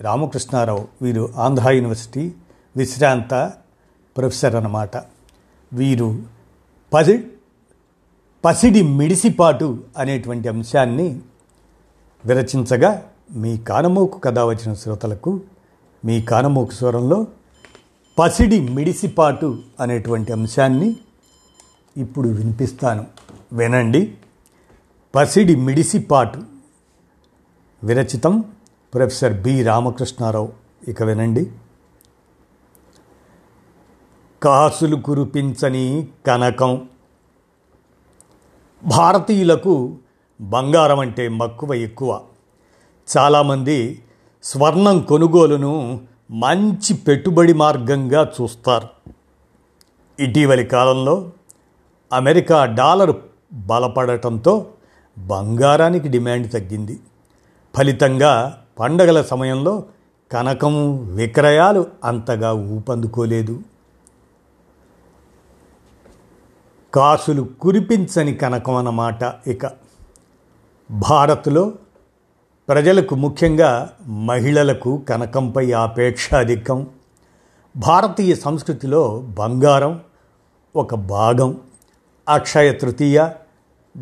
రామకృష్ణారావు వీరు ఆంధ్ర యూనివర్సిటీ విశ్రాంత ప్రొఫెసర్ అన్నమాట. వీరు పసి పసిడి మిడిసిపాటు అనేటువంటి అంశాన్ని విరచించగా మీ కానమోకు కథ వచ్చిన శ్రోతలకు మీ కానమోకు స్వరంలో పసిడి మిడిసిపాటు అనేటువంటి అంశాన్ని ఇప్పుడు వినిపిస్తాను. వినండి. పసిడి మిడిసిపాటు విరచితం ప్రొఫెసర్ బి రామకృష్ణారావు. ఇక వినండి. కాసులు కురిపించని కనకం. భారతీయులకు బంగారం అంటే మక్కువ ఎక్కువ. చాలామంది స్వర్ణం కొనుగోలును మంచి పెట్టుబడి మార్గంగా చూస్తారు. ఇటీవలి కాలంలో అమెరికా డాలర్ బలపడటంతో బంగారానికి డిమాండ్ తగ్గింది. ఫలితంగా పండగల సమయంలో కనకం విక్రయాలు అంతగా ఊపందుకోలేదు. కాసులు కురిపించని కనకం అన్నమాట ఇక. భారత్లో ప్రజలకు ముఖ్యంగా మహిళలకు కనకంపై ఆపేక్ష అధికం. భారతీయ సంస్కృతిలో బంగారం ఒక భాగం. అక్షయ తృతీయ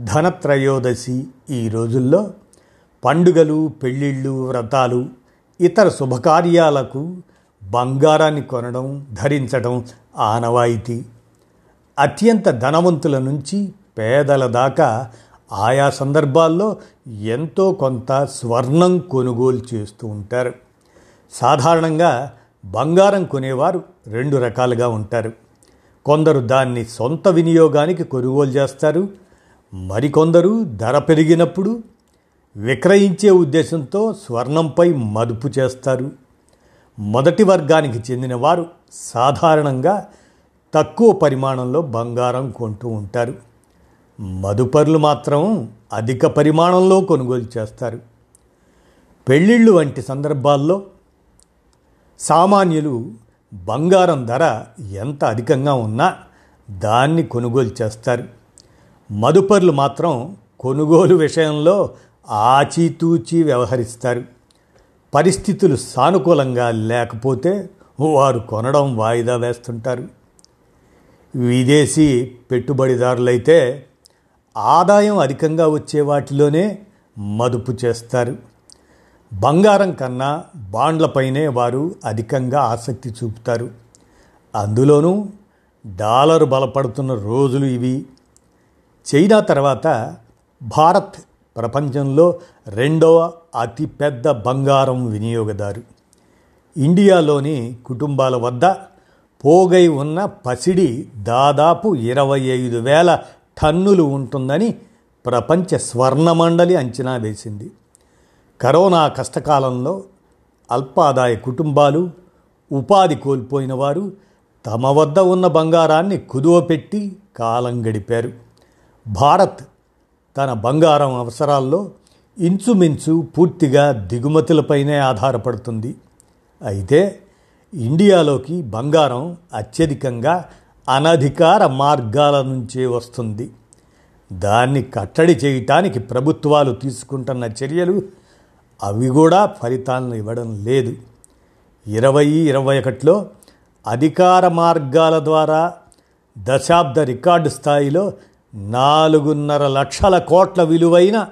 ధనత్రయోదశి ఈ రోజుల్లో పండుగలు పెళ్ళిళ్ళు వ్రతాలు ఇతర శుభకార్యాలకు బంగారాన్ని కొనడం ధరించడం ఆనవాయితీ. అత్యంత ధనవంతుల నుంచి పేదల దాకా ఆయా సందర్భాల్లో ఎంతో కొంత స్వర్ణం కొనుగోలు చేస్తూ ఉంటారు. సాధారణంగా బంగారం కొనేవారు రెండు రకాలుగా ఉంటారు. కొందరు దాన్ని సొంత వినియోగానికి కొనుగోలు చేస్తారు. మరికొందరు ధర పెరిగినప్పుడు విక్రయించే ఉద్దేశంతో స్వర్ణంపై మదుపు చేస్తారు. మొదటి వర్గానికి చెందినవారు సాధారణంగా తక్కువ పరిమాణంలో బంగారం కొంటూ ఉంటారు. మదుపర్లు మాత్రం అధిక పరిమాణంలో కొనుగోలు చేస్తారు. పెళ్ళిళ్ళు వంటి సందర్భాల్లో సామాన్యులు బంగారం ధర ఎంత అధికంగా ఉన్నా దాన్ని కొనుగోలు చేస్తారు. మదుపర్లు మాత్రం కొనుగోలు విషయంలో ఆచితూచి వ్యవహరిస్తారు. పరిస్థితులు సానుకూలంగా లేకపోతే వారు కొనడం వాయిదా వేస్తుంటారు. విదేశీ పెట్టుబడిదారులైతే ఆదాయం అధికంగా వచ్చే వాటిలోనే మదుపు చేస్తారు. బంగారం కన్నా బాండ్లపైనే వారు అధికంగా ఆసక్తి చూపుతారు. అందులోనూ డాలర్ బలపడుతున్న రోజులు ఇవి. చైనా తర్వాత భారత్ ప్రపంచంలో రెండవ అతిపెద్ద బంగారం వినియోగదారు. ఇండియాలోని కుటుంబాల వద్ద పోగై ఉన్న పసిడి దాదాపు ఇరవై ఐదు వేల టన్నులు ఉంటుందని ప్రపంచ స్వర్ణమండలి అంచనా వేసింది. కరోనా కష్టకాలంలో అల్పాదాయ కుటుంబాలు ఉపాధి కోల్పోయిన వారు తమ వద్ద ఉన్న బంగారాన్ని కుదువపెట్టి కాలం గడిపారు. భారత్ తన బంగారం అవసరాల్లో ఇంచుమించు పూర్తిగా దిగుమతులపైనే ఆధారపడుతుంది. అయితే ఇండియాలోకి బంగారం అత్యధికంగా అనధికార మార్గాల నుంచే వస్తుంది. దాన్ని కట్టడి చేయటానికి ప్రభుత్వాలు తీసుకుంటున్న చర్యలు అవి కూడా ఫలితాలను ఇవ్వడం లేదు. ఇరవై ఇరవై ఒకటిలో అధికార మార్గాల ద్వారా దశాబ్ద రికార్డు స్థాయిలో నాలుగున్నర లక్షల కోట్ల విలువైన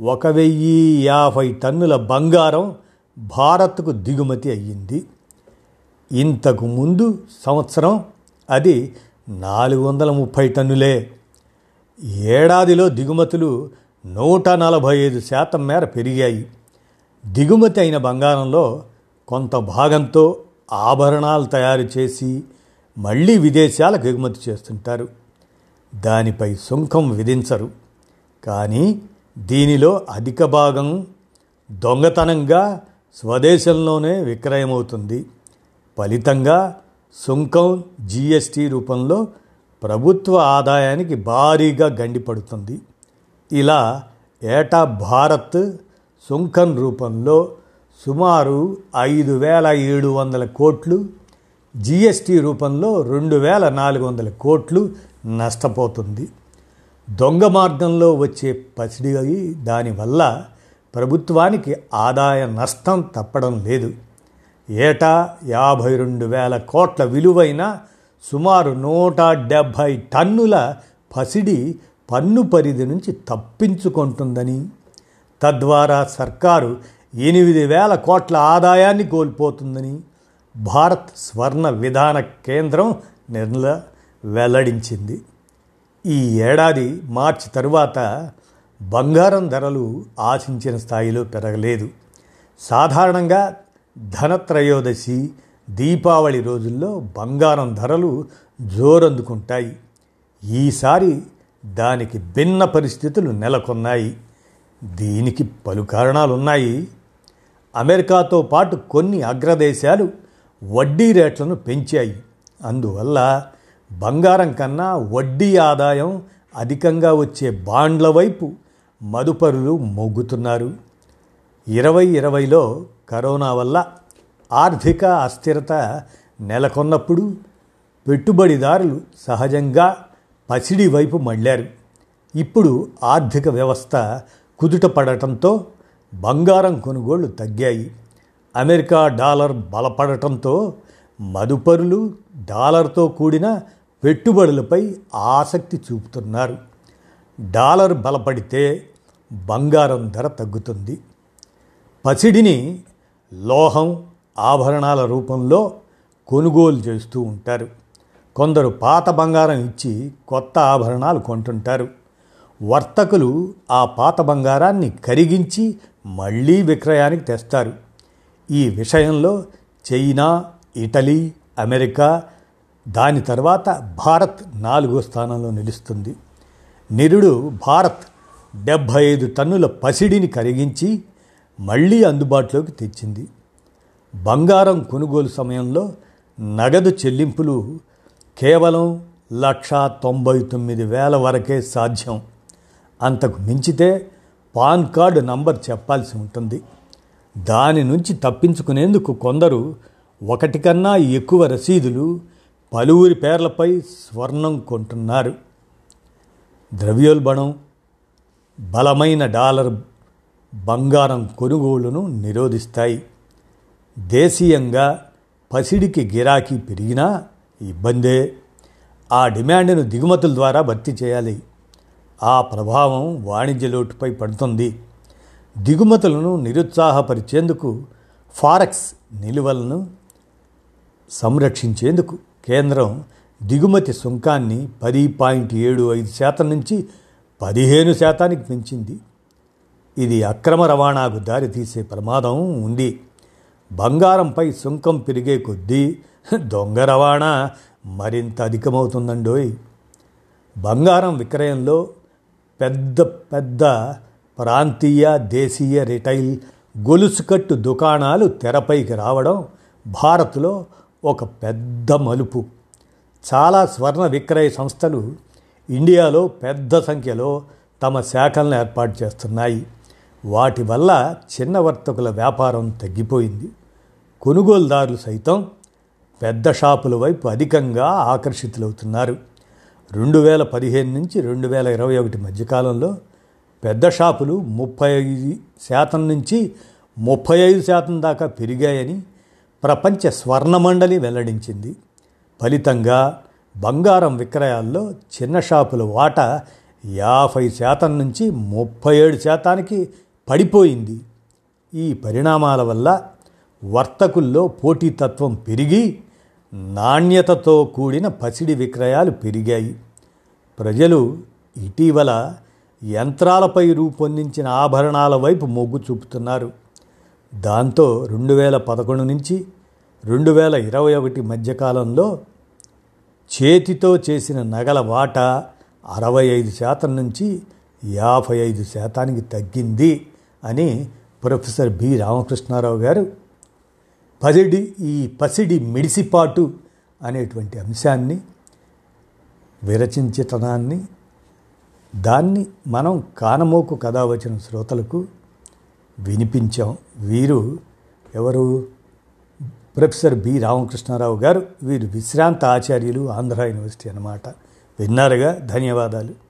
ఒక వెయ్యి యాభై టన్నుల బంగారం భారత్కు దిగుమతి అయ్యింది. ఇంతకు ముందు సంవత్సరం అది నాలుగు వందల ముప్పై టన్నులే. ఏడాదిలో దిగుమతులు నూట నలభై ఐదు శాతం మేర పెరిగాయి. దిగుమతి అయిన బంగారంలో కొంత భాగంతో ఆభరణాలు తయారు చేసి మళ్ళీ విదేశాలకు ఎగుమతి చేస్తుంటారు. దానిపై సుంకం విధించరు. కానీ దీనిలో అధిక భాగం దొంగతనంగా స్వదేశంలోనే విక్రయమవుతుంది. ఫలితంగా సుంకం జీఎస్టీ రూపంలో ప్రభుత్వ ఆదాయానికి భారీగా గండిపడుతుంది. ఇలా ఏటా భారత్ సుంకం రూపంలో సుమారు ఐదు వేల ఏడు వందల కోట్లు జీఎస్టీ రూపంలో రెండు వేల నాలుగు వందల కోట్లు నష్టపోతుంది. దొంగ మార్గంలో వచ్చే పసిడి దానివల్ల ప్రభుత్వానికి ఆదాయ నష్టం తప్పడం లేదు. ఏటా యాభై రెండు వేల కోట్ల విలువైన సుమారు నూట డెబ్భై టన్నుల పసిడి పన్ను పరిధి నుంచి తప్పించుకుంటుందని. తద్వారా సర్కారు ఎనిమిది వేల కోట్ల ఆదాయాన్ని కోల్పోతుందని భారత్ స్వర్ణ విధాన కేంద్రం నిర్ల వెల్లడించింది. ఈ ఏడాది మార్చి తరువాత బంగారం ధరలు ఆశించిన స్థాయిలో పెరగలేదు. సాధారణంగా ధనత్రయోదశి దీపావళి రోజుల్లో బంగారం ధరలు జోరందుకుంటాయి. ఈసారి దానికి భిన్న పరిస్థితులు నెలకొన్నాయి. దీనికి పలు కారణాలున్నాయి. అమెరికాతో పాటు కొన్ని అగ్రదేశాలు వడ్డీ రేట్లను పెంచాయి. అందువల్ల బంగారం కన్నా వడ్డీ ఆదాయం అధికంగా వచ్చే బాండ్ల వైపు మదుపరులు మొగ్గుతున్నారు ఇరవై ఇరవైలో కరోనా వల్ల ఆర్థిక అస్థిరత నెలకొన్నప్పుడు పెట్టుబడిదారులు సహజంగా పసిడి వైపు మళ్ళారు. ఇప్పుడు ఆర్థిక వ్యవస్థ కుదుట పడటంతో బంగారం కొనుగోళ్ళు తగ్గాయి. అమెరికా డాలర్ బలపడటంతో మదుపరులు డాలర్తో కూడిన పెట్టుబడులపై ఆసక్తి చూపుతున్నారు. డాలర్ బలపడితే బంగారం ధర తగ్గుతుంది. పసిడిని లోహం ఆభరణాల రూపంలో కొనుగోలు చేస్తూ ఉంటారు. కొందరు పాత బంగారం ఇచ్చి కొత్త ఆభరణాలు కొంటుంటారు. వర్తకులు ఆ పాత బంగారాన్ని కరిగించి మళ్ళీ విక్రయానికి తెస్తారు. ఈ విషయంలో చైనా ఇటలీ అమెరికా దాని తర్వాత భారత్ నాలుగో స్థానంలో నిలుస్తుంది. నిరుడు భారత్ డెబ్భై ఐదు టన్నుల పసిడిని కరిగించి మళ్ళీ అందుబాటులోకి తెచ్చింది. బంగారం కొనుగోలు సమయంలో నగదు చెల్లింపులు కేవలం లక్షా తొంభై తొమ్మిది వేల వరకే సాధ్యం. అంతకు మించితే పాన్ కార్డు నంబర్ చెప్పాల్సి ఉంటుంది. దాని నుంచి తప్పించుకునేందుకు కొందరు ఒకటి కన్నా ఎక్కువ రసీదులు పలువురి పేర్లపై స్వర్ణం కొంటున్నారు. ద్రవ్యోల్బణం బలమైన డాలర్ బంగారం కొనుగోలును నిరోధిస్తాయి. దేశీయంగా పసిడికి గిరాకీ పెరిగినా ఇబ్బందే. ఆ డిమాండ్ను దిగుమతుల ద్వారా భర్తీ చేయాలి. ఆ ప్రభావం వాణిజ్య లోటుపై పడుతుంది. దిగుమతులను నిరుత్సాహపరిచేందుకు ఫారెక్స్ నిలువలను సంరక్షించేందుకు కేంద్రం దిగుమతి సుంకాన్ని పది పాయింట్ ఏడు ఐదు శాతం నుంచి పదిహేను శాతానికి పెంచింది ఇది అక్రమ రవాణాకు దారితీసే ప్రమాదం ఉంది. బంగారంపై సుంకం పెరిగే కొద్దీ దొంగ రవాణా మరింత అధికమవుతుందండోయ్. బంగారం విక్రయంలో పెద్ద పెద్ద ప్రాంతీయ దేశీయ రిటైల్ గొలుసుకట్టు దుకాణాలు తెరపైకి రావడం భారత్లో ఒక పెద్ద మలుపు. చాలా స్వర్ణ విక్రయ సంస్థలు ఇండియాలో పెద్ద సంఖ్యలో తమ శాఖలను ఏర్పాటు చేస్తున్నాయి. వాటి వల్ల చిన్న వర్తకుల వ్యాపారం తగ్గిపోయింది. కొనుగోలుదారులు సైతం పెద్ద షాపుల వైపు అధికంగా ఆకర్షితులవుతున్నారు. రెండు వేల పదిహేను నుంచి రెండు వేల ఇరవై ఒకటి మధ్యకాలంలో పెద్ద షాపులు ముప్పై ఐదు శాతం నుంచి ముప్పై ఐదు శాతం దాకా పెరిగాయని ప్రపంచ స్వర్ణమండలి వెల్లడించింది. ఫలితంగా బంగారం విక్రయాల్లో చిన్న షాపుల వాటా యాభై శాతం నుంచి ముప్పై ఏడు శాతానికి పడిపోయింది. ఈ పరిణామాల వల్ల వర్తకుల్లో పోటీతత్వం పెరిగి నాణ్యతతో కూడిన పసిడి విక్రయాలు పెరిగాయి. ప్రజలు ఇటీవల యంత్రాలపై రూపొందించిన ఆభరణాల వైపు మొగ్గు చూపుతున్నారు. దాంతో రెండు వేల పదకొండు నుంచి రెండు వేల ఇరవై ఒకటి మధ్యకాలంలో చేతితో చేసిన నగల వాటా అరవై ఐదు శాతం నుంచి యాభై ఐదు శాతానికి తగ్గింది అని ప్రొఫెసర్ బి. రామకృష్ణారావు గారు పసిడి ఈ పసిడి మిడిసిపాటు అనేటువంటి అంశాన్ని విరచించటనాన్ని దాన్ని మనం కానమోకు కథ వచ్చిన శ్రోతలకు వినిపించాం. వీరు ఎవరు? Professor B. రామకృష్ణారావు గారు. వీరు విశ్రాంత ఆచార్యులు ఆంధ్ర యూనివర్సిటీ అన్నమాట. విన్నారుగా? ధన్యవాదాలు.